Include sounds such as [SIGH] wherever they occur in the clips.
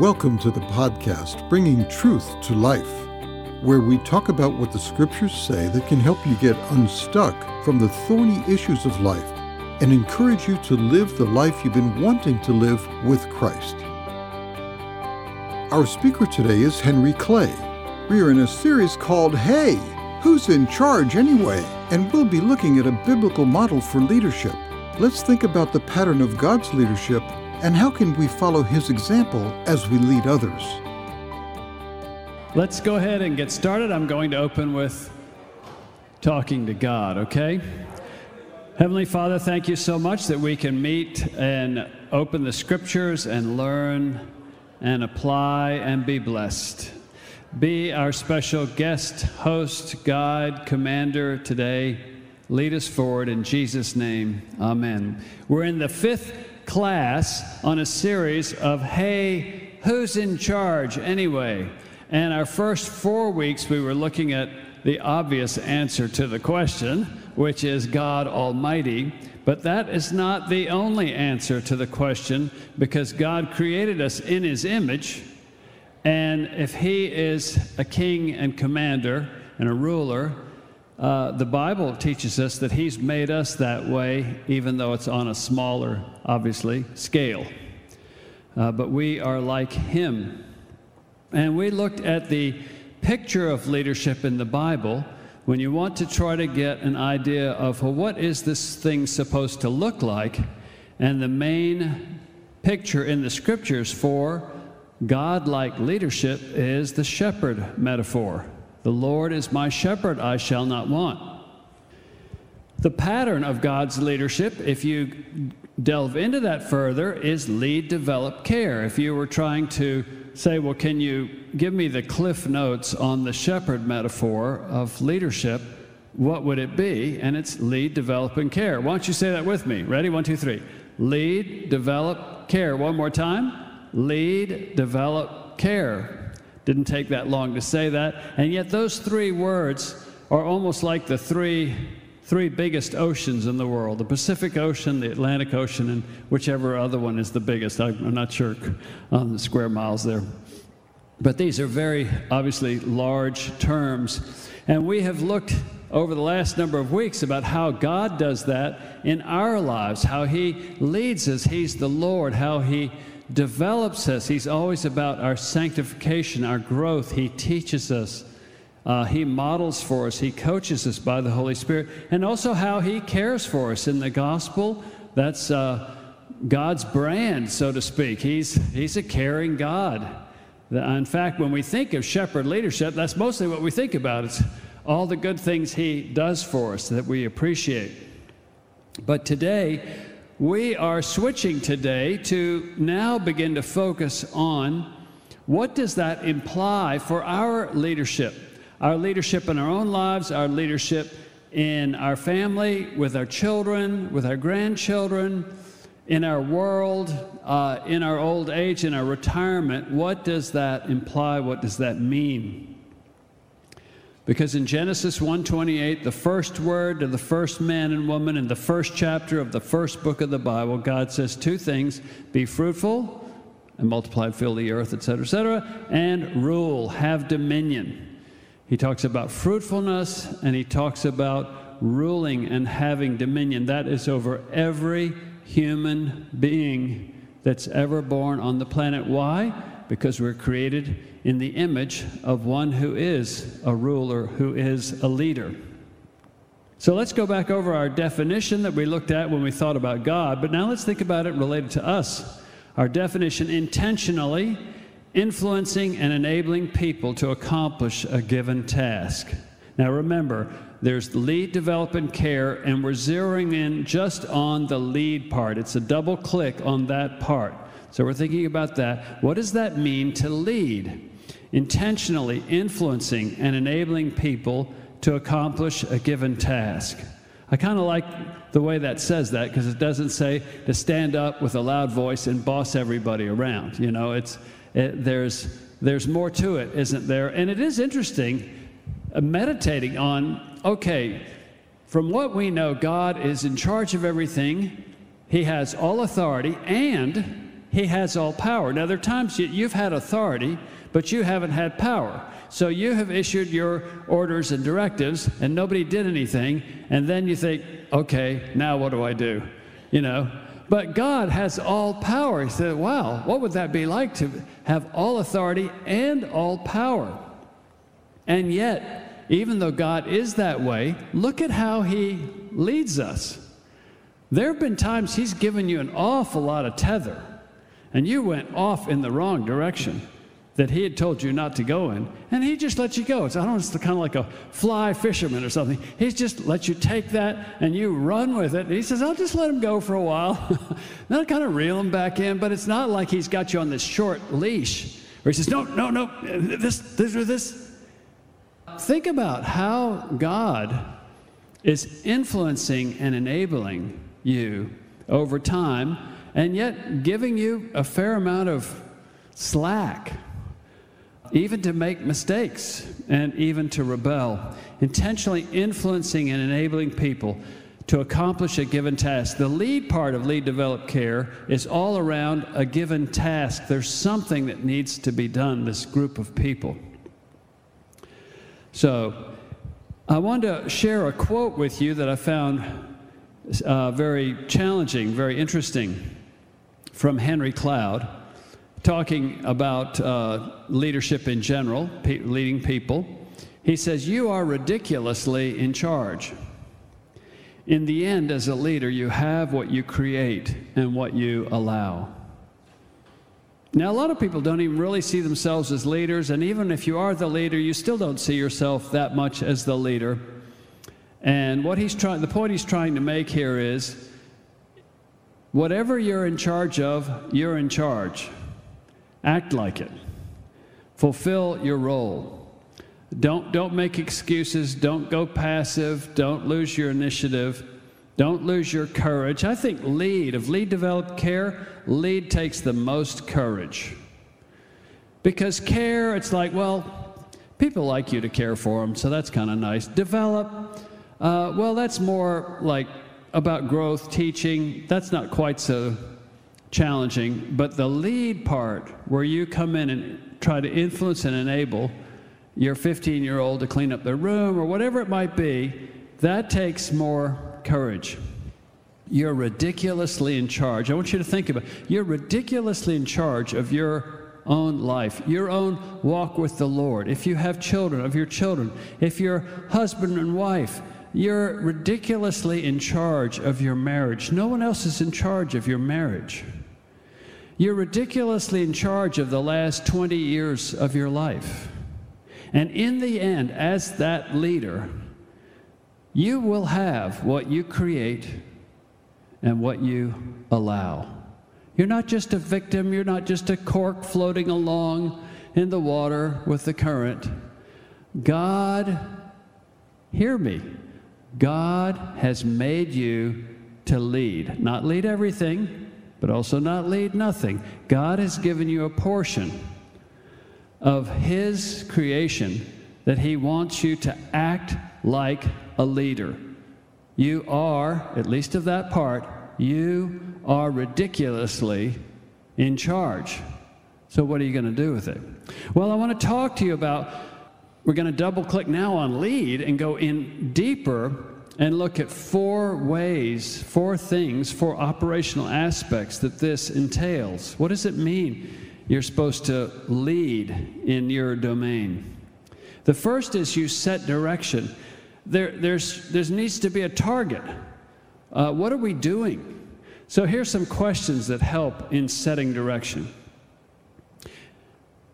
Welcome to the podcast, Bringing Truth to Life, where we talk about what the scriptures say that can help you get unstuck from the thorny issues of life and encourage you to live the life you've been wanting to live with Christ. Our speaker today is Henry Clay. We are in a series called Hey, Who's in Charge Anyway? And we'll be looking at a biblical model for leadership. Let's think about the pattern of God's leadership and how can we follow his example as we lead others? Let's go ahead and get started. I'm going to open with talking to God, okay? Heavenly Father, thank you so much that we can meet and open the scriptures and learn and apply and be blessed. Be our special guest, host, guide, commander today. Lead us forward in Jesus' name. Amen. We're in the fifth class on a series of Hey, who's in charge anyway? And our first four weeks, we were looking at the obvious answer to the question, which is God Almighty. But that is not the only answer to the question because God created us in His image. And if He is a king and commander and a ruler, uh, the Bible teaches us that He's made us that way, even though it's on a smaller, obviously, scale. Uh, but we are like Him. And we looked at the picture of leadership in the Bible when you want to try to get an idea of, well, what is this thing supposed to look like? And the main picture in the scriptures for God-like leadership is the shepherd metaphor. The Lord is my shepherd, I shall not want. The pattern of God's leadership, if you delve into that further, is lead, develop, care. If you were trying to say, well, can you give me the cliff notes on the shepherd metaphor of leadership? What would it be? And it's lead, develop, and care. Why don't you say that with me? Ready? One, two, three. Lead, develop, care. One more time. Lead, develop, care. Didn't take that long to say that. And yet, those three words are almost like the three, three biggest oceans in the world the Pacific Ocean, the Atlantic Ocean, and whichever other one is the biggest. I'm not sure on the square miles there. But these are very obviously large terms. And we have looked over the last number of weeks about how God does that in our lives, how He leads us. He's the Lord, how He develops us. He's always about our sanctification, our growth. He teaches us. Uh, he models for us. He coaches us by the Holy Spirit. And also how He cares for us in the gospel. That's uh, God's brand, so to speak. He's, he's a caring God. In fact, when we think of shepherd leadership, that's mostly what we think about. It's all the good things He does for us that we appreciate. But today, we are switching today to now begin to focus on what does that imply for our leadership? Our leadership in our own lives our leadership in our family with our children with our grandchildren in our world uh, in our old age in our retirement. What does that imply? What does that mean because in Genesis 1:28, the first word to the first man and woman in the first chapter of the first book of the Bible, God says two things: be fruitful and multiply, fill the earth, etc., etc., and rule, have dominion. He talks about fruitfulness and he talks about ruling and having dominion. That is over every human being that's ever born on the planet. Why? Because we're created in the image of one who is a ruler, who is a leader. So let's go back over our definition that we looked at when we thought about God, but now let's think about it related to us. Our definition intentionally influencing and enabling people to accomplish a given task. Now remember, there's lead, develop, and care, and we're zeroing in just on the lead part. It's a double click on that part. So we're thinking about that. What does that mean to lead? intentionally influencing and enabling people to accomplish a given task. I kind of like the way that says that because it doesn't say to stand up with a loud voice and boss everybody around. You know, it's it, there's there's more to it, isn't there? And it is interesting uh, meditating on okay, from what we know, God is in charge of everything. He has all authority and he has all power. Now, there are times you've had authority, but you haven't had power. So you have issued your orders and directives, and nobody did anything, and then you think, okay, now what do I do? You know? But God has all power. He said, wow, what would that be like to have all authority and all power? And yet, even though God is that way, look at how He leads us. There have been times He's given you an awful lot of tether, and you went off in the wrong direction that he had told you not to go in, and he just let you go. It's, I don't know, it's kind of like a fly fisherman or something. He's just let you take that and you run with it. And he says, I'll just let him go for a while. [LAUGHS] then I'll kind of reel him back in, but it's not like he's got you on this short leash where he says, No, no, no, this, this, or this. Think about how God is influencing and enabling you over time, and yet giving you a fair amount of slack even to make mistakes and even to rebel, intentionally influencing and enabling people to accomplish a given task. The lead part of lead develop care is all around a given task. There's something that needs to be done, this group of people. So, I want to share a quote with you that I found uh, very challenging, very interesting from Henry Cloud talking about uh, leadership in general, pe- leading people. He says, You are ridiculously in charge. In the end, as a leader, you have what you create and what you allow. Now, a lot of people don't even really see themselves as leaders, and even if you are the leader, you still don't see yourself that much as the leader. And what he's trying, the point he's trying to make here is whatever you're in charge of, you're in charge. Act like it. Fulfill your role. Don't, don't make excuses. Don't go passive. Don't lose your initiative. Don't lose your courage. I think lead, of lead developed care, lead takes the most courage. Because care, it's like, well, people like you to care for them, so that's kind of nice. Develop, uh, well, that's more like about growth, teaching. That's not quite so challenging, but the lead part, where you come in and try to influence and enable your 15 year old to clean up their room or whatever it might be, that takes more courage. You're ridiculously in charge. I want you to think about it. You're ridiculously in charge of your own life, your own walk with the Lord. If you have children, of your children, if you're husband and wife, you're ridiculously in charge of your marriage. No one else is in charge of your marriage. You're ridiculously in charge of the last 20 years of your life. And in the end, as that leader, you will have what you create and what you allow. You're not just a victim, you're not just a cork floating along in the water with the current. God, hear me, God has made you to lead, not lead everything but also not lead nothing. God has given you a portion of His creation that He wants you to act like a leader. You are, at least of that part, you are ridiculously in charge. So, what are you going to do with it? Well, I want to talk to you about. We're going to double click now on lead and go in deeper and look at four ways, four things, four operational aspects that this entails. What does it mean you're supposed to lead in your domain? The first is you set direction. There there's, there needs to be a target. Uh, what are we doing? So here's some questions that help in setting direction.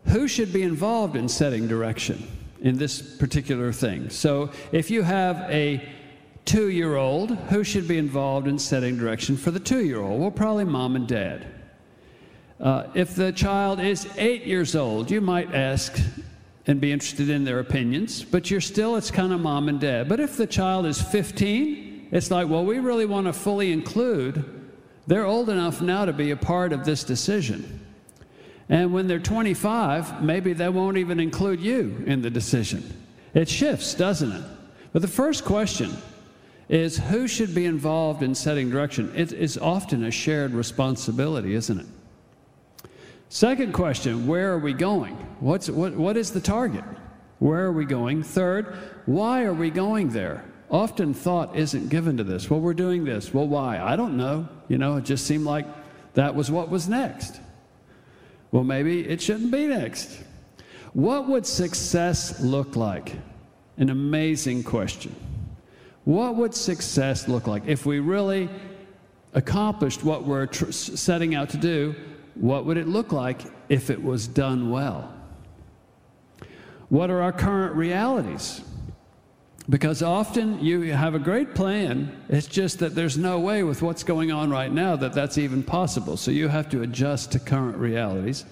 Who should be involved in setting direction in this particular thing? So if you have a two year old, who should be involved in setting direction for the two year old? Well, probably mom and dad. Uh, if the child is eight years old, you might ask and be interested in their opinions, but you're still, it's kind of mom and dad. But if the child is 15, it's like, well, we really want to fully include, they're old enough now to be a part of this decision. And when they're 25, maybe they won't even include you in the decision. It shifts, doesn't it? But the first question is who should be involved in setting direction. It is often a shared responsibility, isn't it? Second question where are we going? What's, what, what is the target? Where are we going? Third, why are we going there? Often thought isn't given to this. Well, we're doing this. Well, why? I don't know. You know, it just seemed like that was what was next. Well, maybe it shouldn't be next. What would success look like? An amazing question. What would success look like if we really accomplished what we're tr- setting out to do? What would it look like if it was done well? What are our current realities? Because often you have a great plan, it's just that there's no way with what's going on right now that that's even possible. So you have to adjust to current realities.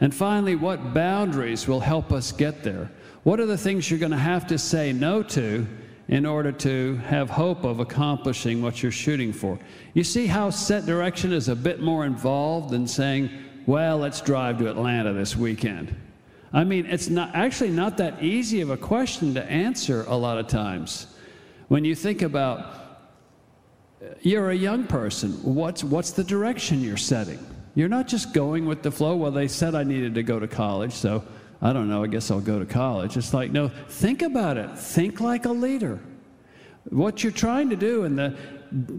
And finally, what boundaries will help us get there? What are the things you're going to have to say no to in order to have hope of accomplishing what you're shooting for. You see how set direction is a bit more involved than saying, well, let's drive to Atlanta this weekend. I mean, it's not actually not that easy of a question to answer a lot of times. When you think about uh, you're a young person, what's what's the direction you're setting? You're not just going with the flow. Well, they said I needed to go to college, so I don't know, I guess I'll go to college. It's like, no, think about it. Think like a leader. What you're trying to do in the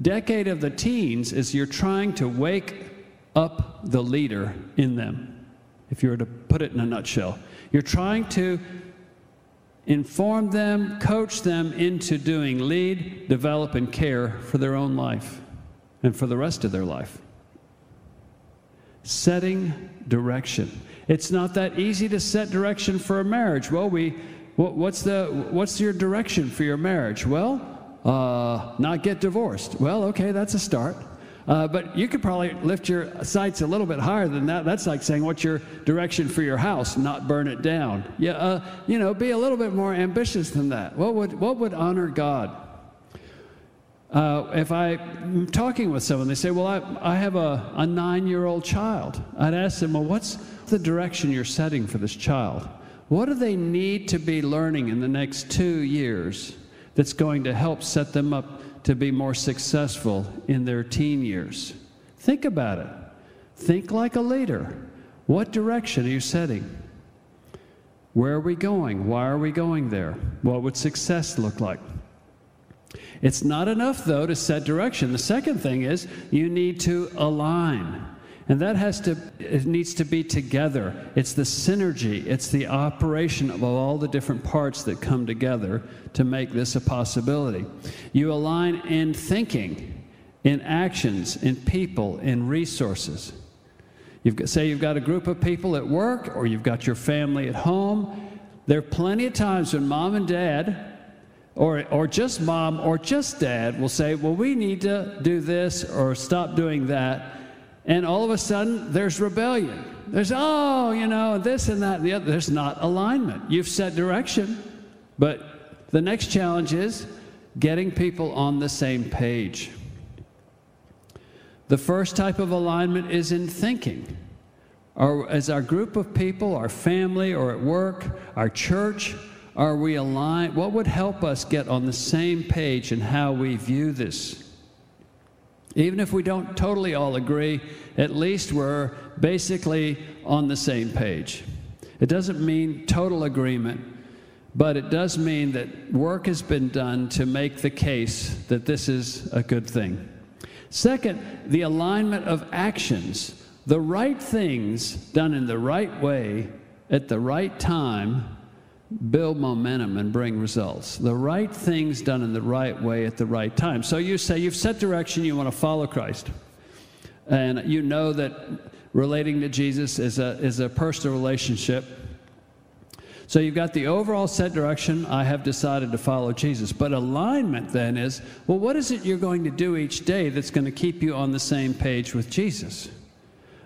decade of the teens is you're trying to wake up the leader in them, if you were to put it in a nutshell. You're trying to inform them, coach them into doing lead, develop, and care for their own life and for the rest of their life. Setting direction. It's not that easy to set direction for a marriage. Well, we, what, what's, the, what's your direction for your marriage? Well, uh, not get divorced. Well, okay, that's a start. Uh, but you could probably lift your sights a little bit higher than that. That's like saying, what's your direction for your house? Not burn it down. Yeah, uh, you know, be a little bit more ambitious than that. What would, what would honor God? Uh, if I'm talking with someone, they say, Well, I, I have a, a nine year old child. I'd ask them, Well, what's the direction you're setting for this child? What do they need to be learning in the next two years that's going to help set them up to be more successful in their teen years? Think about it. Think like a leader. What direction are you setting? Where are we going? Why are we going there? What would success look like? It's not enough, though, to set direction. The second thing is you need to align. And that has to, it needs to be together. It's the synergy, it's the operation of all the different parts that come together to make this a possibility. You align in thinking, in actions, in people, in resources. You've got, say you've got a group of people at work or you've got your family at home. There are plenty of times when mom and dad or, or just mom or just dad will say, Well, we need to do this or stop doing that. And all of a sudden, there's rebellion. There's, oh, you know, this and that and the other. There's not alignment. You've set direction, but the next challenge is getting people on the same page. The first type of alignment is in thinking. Or as our group of people, our family, or at work, our church, are we aligned? What would help us get on the same page in how we view this? Even if we don't totally all agree, at least we're basically on the same page. It doesn't mean total agreement, but it does mean that work has been done to make the case that this is a good thing. Second, the alignment of actions. The right things done in the right way at the right time build momentum and bring results. The right things done in the right way at the right time. So you say you've set direction, you want to follow Christ. And you know that relating to Jesus is a, is a personal relationship. So you've got the overall set direction. I have decided to follow Jesus. But alignment then is well, what is it you're going to do each day that's going to keep you on the same page with Jesus?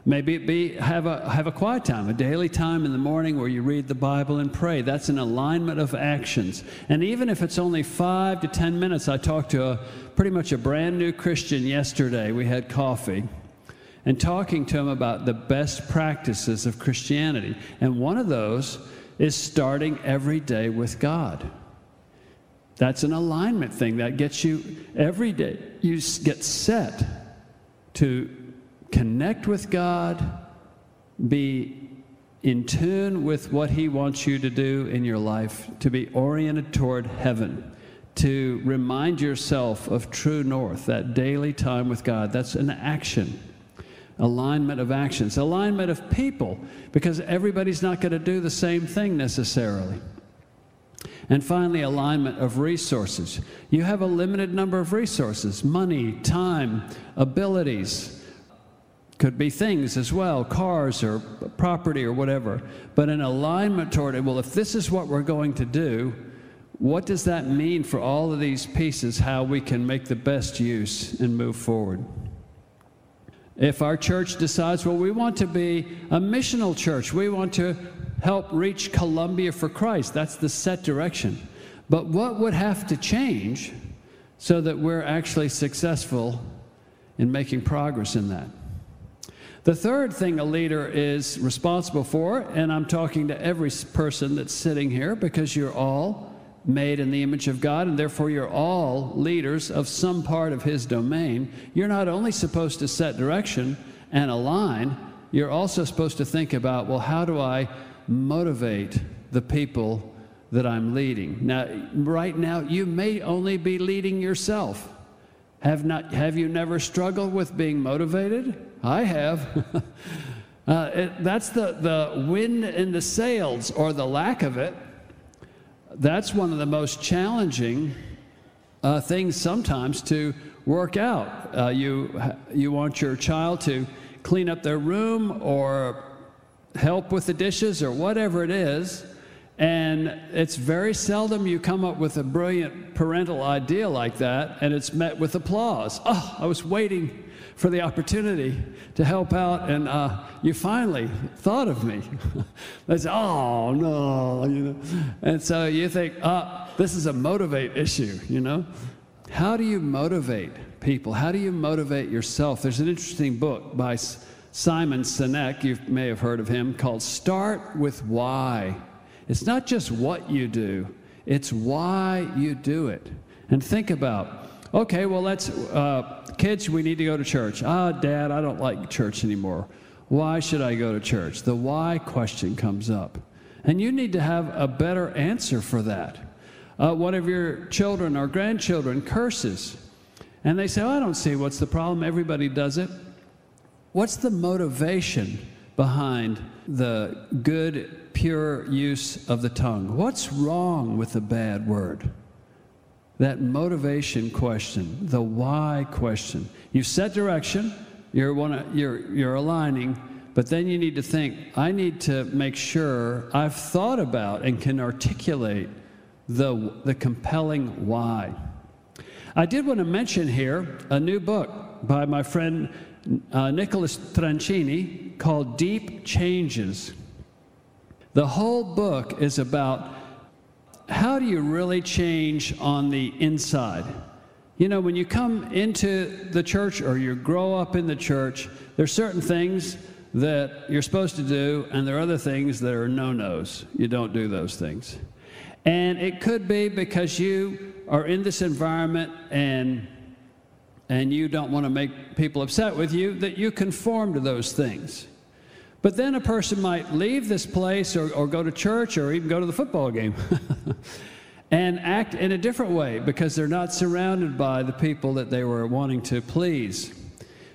Maybe be have a, have a quiet time, a daily time in the morning where you read the Bible and pray. That's an alignment of actions. And even if it's only five to 10 minutes, I talked to a pretty much a brand new Christian yesterday. We had coffee and talking to him about the best practices of Christianity. And one of those is starting every day with God. That's an alignment thing that gets you every day. You get set to connect with God be in tune with what He wants you to do in your life, to be oriented toward heaven, to remind yourself of true north, that daily time with God. That's an action, alignment of actions, alignment of people, because everybody's not going to do the same thing necessarily. And finally, alignment of resources. You have a limited number of resources money, time, abilities. Could be things as well, cars or property or whatever. But an alignment toward it, well, if this is what we're going to do, what does that mean for all of these pieces, how we can make the best use and move forward? If our church decides, well, we want to be a missional church, we want to help reach Colombia for Christ. That's the set direction. But what would have to change so that we're actually successful in making progress in that? The third thing a leader is responsible for, and I'm talking to every person that's sitting here because you're all made in the image of God, and therefore you're all leaders of some part of His domain. You're not only supposed to set direction and align, you're also supposed to think about, well, how do I motivate the people that I'm leading. Now, right now, you may only be leading yourself. Have, not, have you never struggled with being motivated? I have. [LAUGHS] uh, it, that's the, the wind in the sails or the lack of it. That's one of the most challenging uh, things sometimes to work out. Uh, you, you want your child to clean up their room or help with the dishes or whatever it is. And it's very seldom you come up with a brilliant parental idea like that and it's met with applause. Oh, I was waiting for the opportunity to help out, and uh, you finally thought of me. [LAUGHS] They That's oh no, you know. And so you think, uh, this is a motivate issue, you know. How do you motivate people? How do you motivate yourself? There's an interesting book by Simon Sinek, you may have heard of him, called Start with Why. It's not just what you do, it's why you do it. And think about, okay, well, let's, uh, kids, we need to go to church. Ah, Dad, I don't like church anymore. Why should I go to church? The why question comes up. And you need to have a better answer for that. Uh, one of your children or grandchildren curses, and they say, oh, I don't see what's the problem. Everybody does it. What's the motivation behind the good, pure use of the tongue? What's wrong with the bad word? That motivation question, the why question. You set direction, you're, you're, you're aligning, but then you need to think, I need to make sure I've thought about and can articulate the, the compelling why. I did want to mention here a new book by my friend uh, Nicholas Tranchini called Deep Changes. The whole book is about how do you really change on the inside? You know, when you come into the church or you grow up in the church, there's certain things that you're supposed to do, and there are other things that are no nos. You don't do those things. And it could be because you are in this environment and and you don't want to make people upset with you, that you conform to those things. But then a person might leave this place or, or go to church or even go to the football game [LAUGHS] and act in a different way because they're not surrounded by the people that they were wanting to please.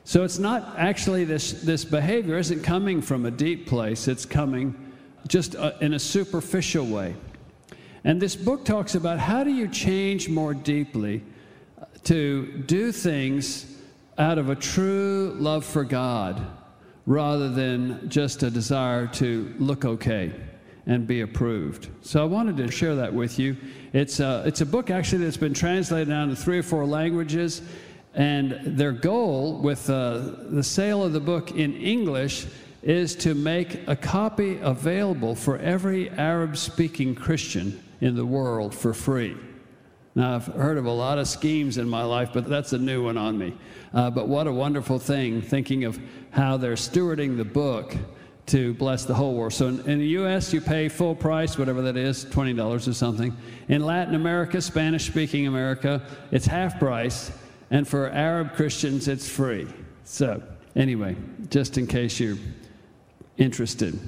So it's not actually this, this behavior isn't coming from a deep place, it's coming just a, uh, in a superficial way. And this book talks about how do you change more deeply to do things out of a true love for God rather than just a desire to look okay and be approved. So I wanted to share that with you. It's a, it's a book actually that's been translated down to three or four languages, and their goal with uh, the sale of the book in English is to make a copy available for every Arab speaking Christian in the world for free. Now, I've heard of a lot of schemes in my life, but that's a new one on me. Uh, but what a wonderful thing, thinking of how they're stewarding the book to bless the whole world. So in, in the U.S., you pay full price, whatever that is, $20 or something. In Latin America, Spanish speaking America, it's half price. And for Arab Christians, it's free. So, anyway, just in case you're interested.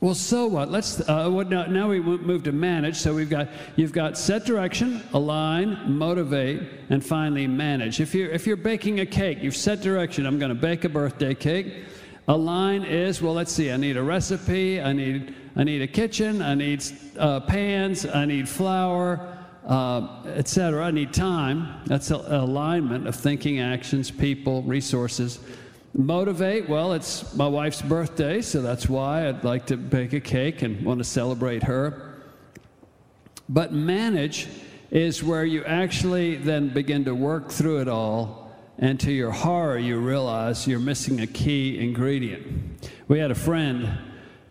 Well, so what? Let's uh, now, now we move to manage. So we've got you've got set direction, align, motivate, and finally manage. If you're if you're baking a cake, you've set direction. I'm going to bake a birthday cake. Align is well. Let's see. I need a recipe. I need I need a kitchen. I need uh, pans. I need flour, uh, etc. I need time. That's an alignment of thinking, actions, people, resources. Motivate, well, it's my wife's birthday, so that's why I'd like to bake a cake and want to celebrate her. But manage is where you actually then begin to work through it all, and to your horror, you realize you're missing a key ingredient. We had a friend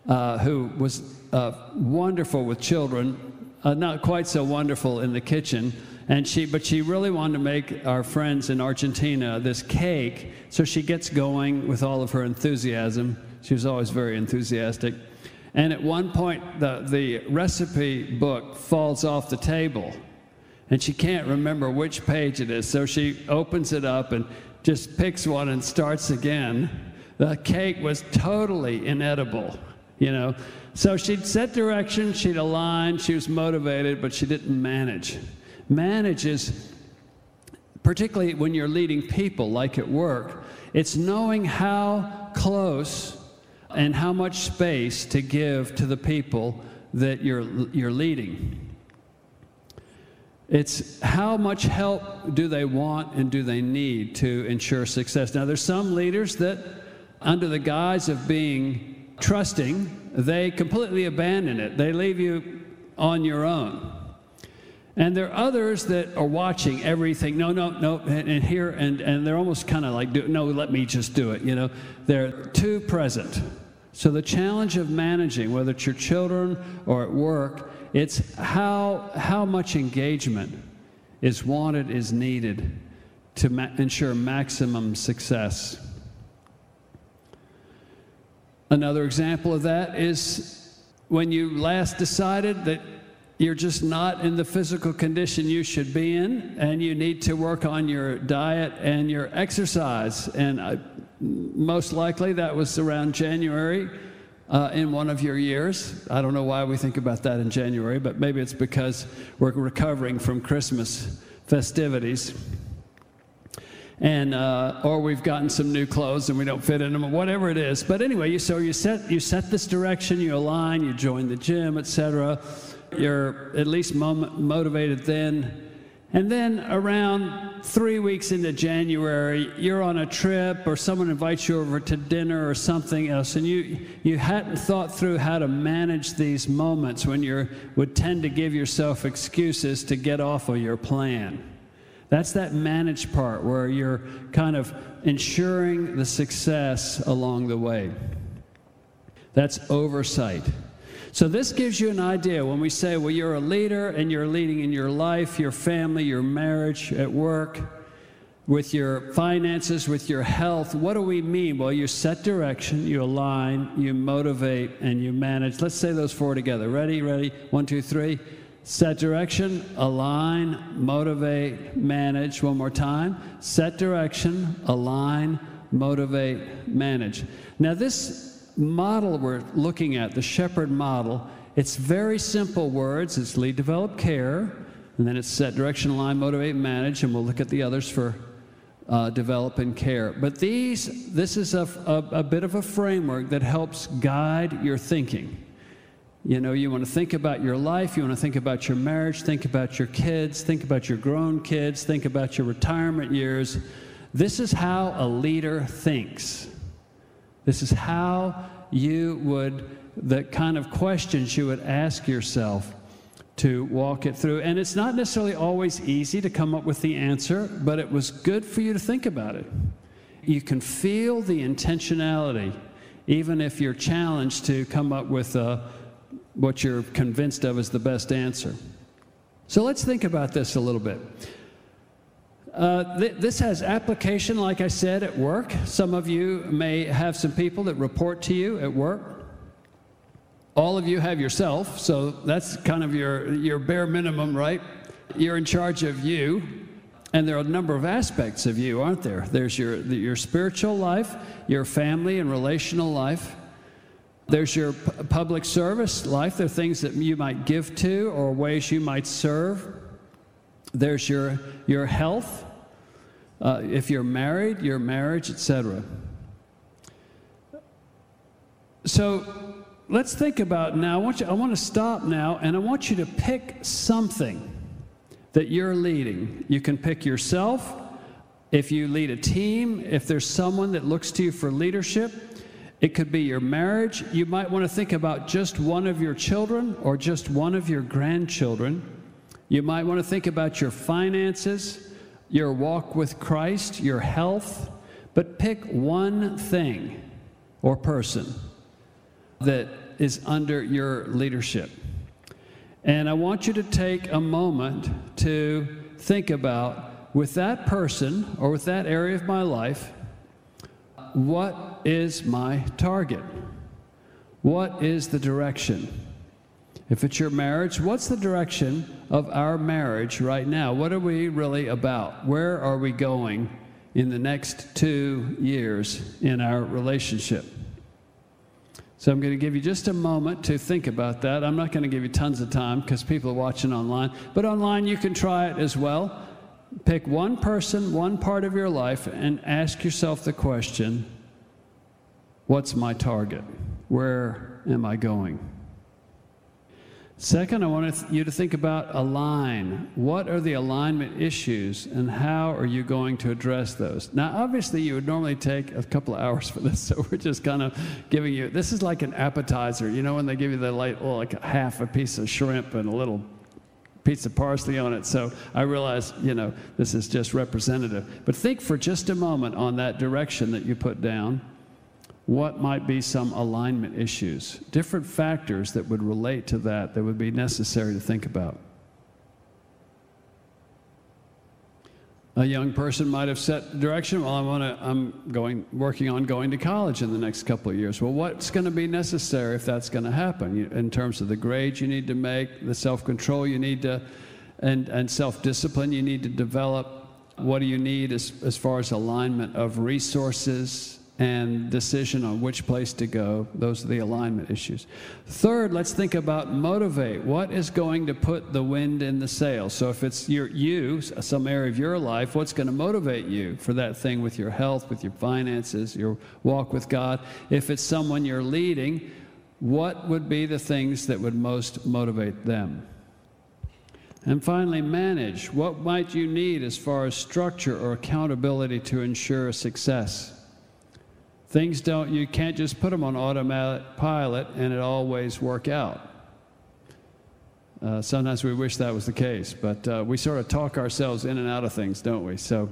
uh, who was uh, wonderful with children, uh, not quite so wonderful in the kitchen and she, but she really wanted to make our friends in Argentina this cake. So she gets going with all of her enthusiasm. She was always very enthusiastic. And at one point, the, the recipe book falls off the table. And she can't remember which page it is. So she opens it up and just picks one and starts again. The cake was totally inedible, you know. So she'd set direction, she'd align, she was motivated, but she didn't manage manages, particularly when you're leading people like at work, it's knowing how close and how much space to give to the people that you're, you're leading. It's how much help do they want and do they need to ensure success. Now, there's some leaders that, under the guise of being trusting, they completely abandon it. They leave you on your own. And there are others that are watching everything. No, no, no, and, and here, and, and they're almost kind of like, no, let me just do it. You know, they're too present. So the challenge of managing, whether it's your children or at work, it's how, how much engagement is wanted, is needed to ma- ensure maximum success. Another example of that is when you last decided that you're just not in the physical condition you should be in, and you need to work on your diet and your exercise. And I, most likely that was around January uh, in one of your years. I don't know why we think about that in January, but maybe it's because we're recovering from Christmas festivities. And, uh, or we've gotten some new clothes and we don't fit in them, whatever it is. But anyway, you, so you set, you set this direction, you align, you join the gym, etc you're at least motivated then. And then around three weeks into January, you're on a trip or someone invites you over to dinner or something else, and you, you hadn't thought through how to manage these moments when you would tend to give yourself excuses to get off of your plan. That's that managed part where you're kind of ensuring the success along the way. That's oversight. So, this gives you an idea when we say, well, you're a leader and you're leading in your life, your family, your marriage, at work, with your finances, with your health. What do we mean? Well, you set direction, you align, you motivate, and you manage. Let's say those four together. Ready? Ready? One, two, three. Set direction, align, motivate, manage. One more time. Set direction, align, motivate, manage. Now, this model we're looking at, the shepherd model, it's very simple words. It's lead, develop, care, and then it's set, direction, align, motivate, manage, and we'll look at the others for uh, develop and care. But these, this is a, a, a bit of a framework that helps guide your thinking. You know, you want to think about your life, you want to think about your marriage, think about your kids, think about your grown kids, think about your retirement years. This is how a leader thinks. This is how you would, the kind of questions you would ask yourself to walk it through. And it's not necessarily always easy to come up with the answer, but it was good for you to think about it. You can feel the intentionality, even if you're challenged to come up with uh, what you're convinced of is the best answer. So let's think about this a little bit. Uh, th- this has application, like I said, at work. Some of you may have some people that report to you at work. All of you have yourself, so that's kind of your, your bare minimum, right? You're in charge of you. And there are a number of aspects of you, aren't there? There's your, your spiritual life, your family and relational life, There's your p- public service life. There are things that you might give to or ways you might serve. There's your, your health. Uh, if you're married, your marriage, etc. So let's think about now. I want, you, I want to stop now and I want you to pick something that you're leading. You can pick yourself. If you lead a team, if there's someone that looks to you for leadership, it could be your marriage. You might want to think about just one of your children or just one of your grandchildren. You might want to think about your finances, your walk with Christ, your health, but pick one thing or person that is under your leadership. And I want you to take a moment to think about with that person or with that area of my life, what is my target? What is the direction? If it's your marriage, what's the direction of our marriage right now? What are we really about? Where are we going in the next two years in our relationship? So I'm going to give you just a moment to think about that. I'm not going to give you tons of time because people are watching online, but online you can try it as well. Pick one person, one part of your life, and ask yourself the question What's my target? Where am I going? Second, I want you to think about align. What are the alignment issues and how are you going to address those? Now, obviously, you would normally take a couple of hours for this, [LAUGHS] so we're just kind of giving you this is like an appetizer. You know, when they give you the light, well, like half a piece of shrimp and a little piece of parsley on it. So I realize, you know, this is just representative. But think for just a moment on that direction that you put down what might be some alignment issues, different factors that would relate to that that would be necessary to think about. A young person might have set direction. Well, I want to. I'm going, working on going to college in the next couple of years. Well, what's going to be necessary if that's going to happen? You, in terms of the grades you need to make, the self-control you need to, and and self-discipline you need to develop. What do you need as as far as alignment of resources, and decision on which place to go. Those are the alignment issues. Third, let's think about motivate. What is going to put the wind in the sails? So if it's your, you, some area of your life, what's going to motivate you for that thing with your health, with your finances, your walk with God? If it's someone you're leading, what would be the things that would most motivate them? And finally, manage. What might you need as far as structure or accountability to ensure success? Things don't, you can't just put them on automatic pilot and it always work out. Uh, sometimes we wish that was the case, but uh, we sort of talk ourselves in and out of things, don't we? So,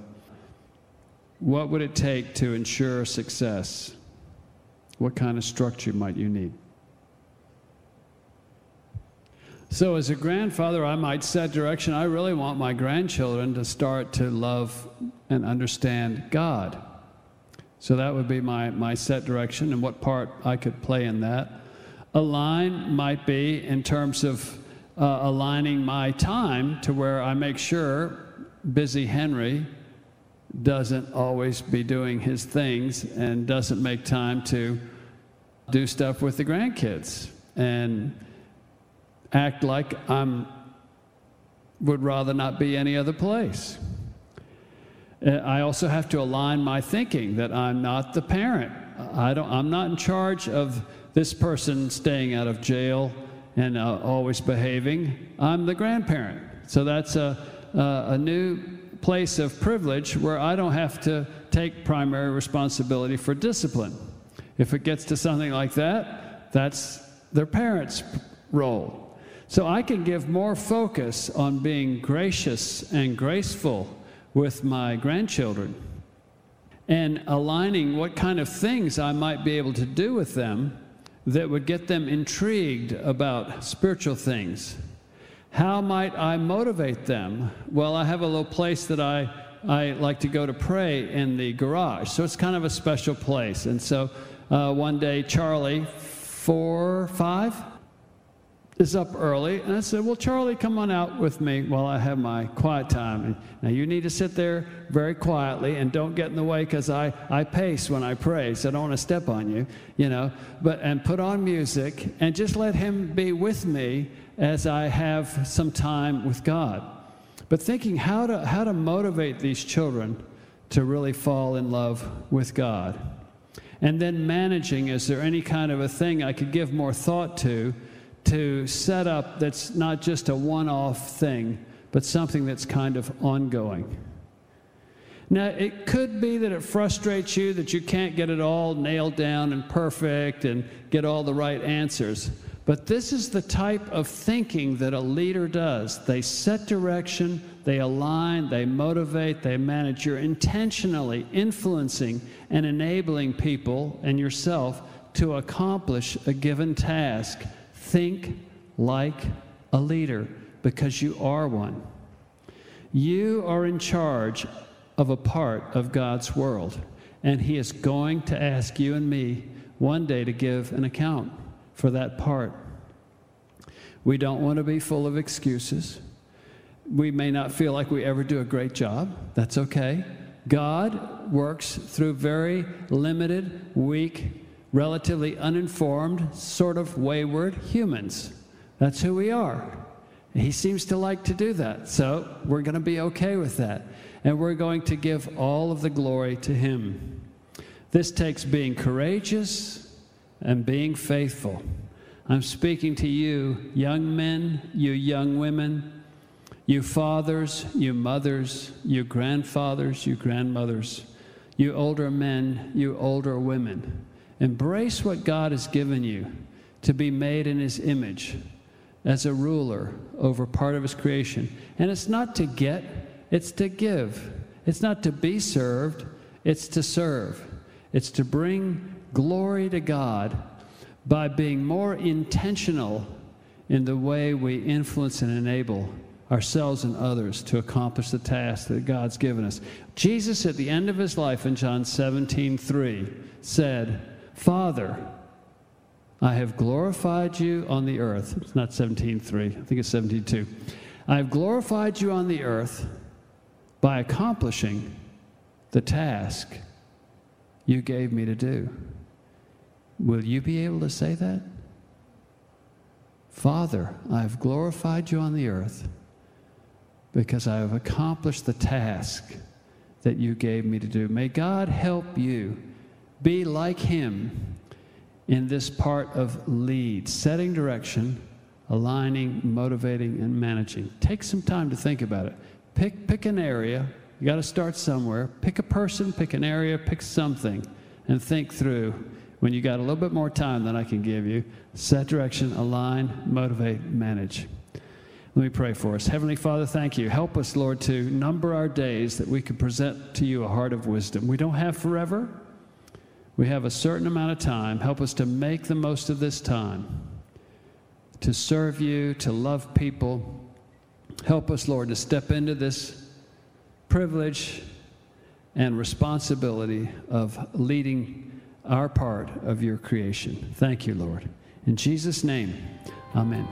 what would it take to ensure success? What kind of structure might you need? So, as a grandfather, I might set direction. I really want my grandchildren to start to love and understand God. So that would be my, my set direction and what part I could play in that. Align might be in terms of uh, aligning my time to where I make sure busy Henry doesn't always be doing his things and doesn't make time to do stuff with the grandkids and act like I'm would rather not be any other place. Uh, I also have to align my thinking that I'm not the parent. I don't, I'm not in charge of this person staying out of jail and uh, always behaving. I'm the grandparent. So that's a, a, a new place of privilege where I don't have to take primary responsibility for discipline. If it gets to something like that, that's their parents' role. So I can give more focus on being gracious and graceful with my grandchildren and aligning what kind of things I might be able to do with them that would get them intrigued about spiritual things. How might I motivate them? Well, I have a little place that I, I like to go to pray in the garage. So it's kind of a special place. And so uh, one day, Charlie, four, five, is up early, and I said, Well, Charlie, come on out with me while I have my quiet time. And now you need to sit there very quietly and don't get in the way because I, I pace when I pray, so I don't want to step on you, you know. But and put on music and just let him be with me as I have some time with God. But thinking how to how to motivate these children to really fall in love with God. And then managing, is there any kind of a thing I could give more thought to? To set up that's not just a one off thing, but something that's kind of ongoing. Now, it could be that it frustrates you that you can't get it all nailed down and perfect and get all the right answers. But this is the type of thinking that a leader does. They set direction, they align, they motivate, they manage. You're intentionally influencing and enabling people and yourself to accomplish a given task Think like a leader because you are one. You are in charge of a part of God's world, and He is going to ask you and me one day to give an account for that part. We don't want to be full of excuses. We may not feel like we ever do a great job. That's okay. God works through very limited, weak, relatively uninformed, sort of wayward humans. That's who we are. He seems to like to do that. So we're going to be okay with that. And we're going to give all of the glory to Him. This takes being courageous and being faithful. I'm speaking to you, young men, you young women, you fathers, you mothers, you grandfathers, you grandmothers, you older men, you older women. Embrace what God has given you to be made in His image as a ruler over part of His creation. And it's not to get, it's to give. It's not to be served, it's to serve. It's to bring glory to God by being more intentional in the way we influence and enable ourselves and others to accomplish the task that God's given us. Jesus, at the end of his life in John 17 3, said, Father, I have glorified you on the earth. It's not 17.3, I think it's 17.2. I have glorified you on the earth by accomplishing the task you gave me to do. Will you be able to say that? Father, I have glorified you on the earth because I have accomplished the task that you gave me to do. May God help you be like him in this part of lead, setting direction, aligning, motivating, and managing. Take some time to think about it. Pick, pick an area. You got to start somewhere. Pick a person, pick an area, pick something, and think through. When you got a little bit more time than I can give you, set direction, align, motivate, manage. Let me pray for us. Heavenly Father, thank you. Help us, Lord, to number our days that we can present to you a heart of wisdom. We don't have forever. We have a certain amount of time. Help us to make the most of this time, to serve you, to love people. Help us, Lord, to step into this privilege and responsibility of leading our part of your creation. Thank you, Lord. In Jesus' name, amen.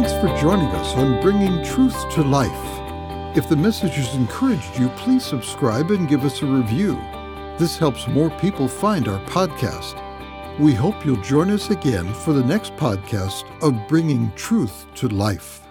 Thanks for joining us on Bringing Truth to Life. If the message has encouraged you, please subscribe and give us a review. This helps more people find our podcast. We hope you'll join us again for the next podcast of Bringing Truth to Life.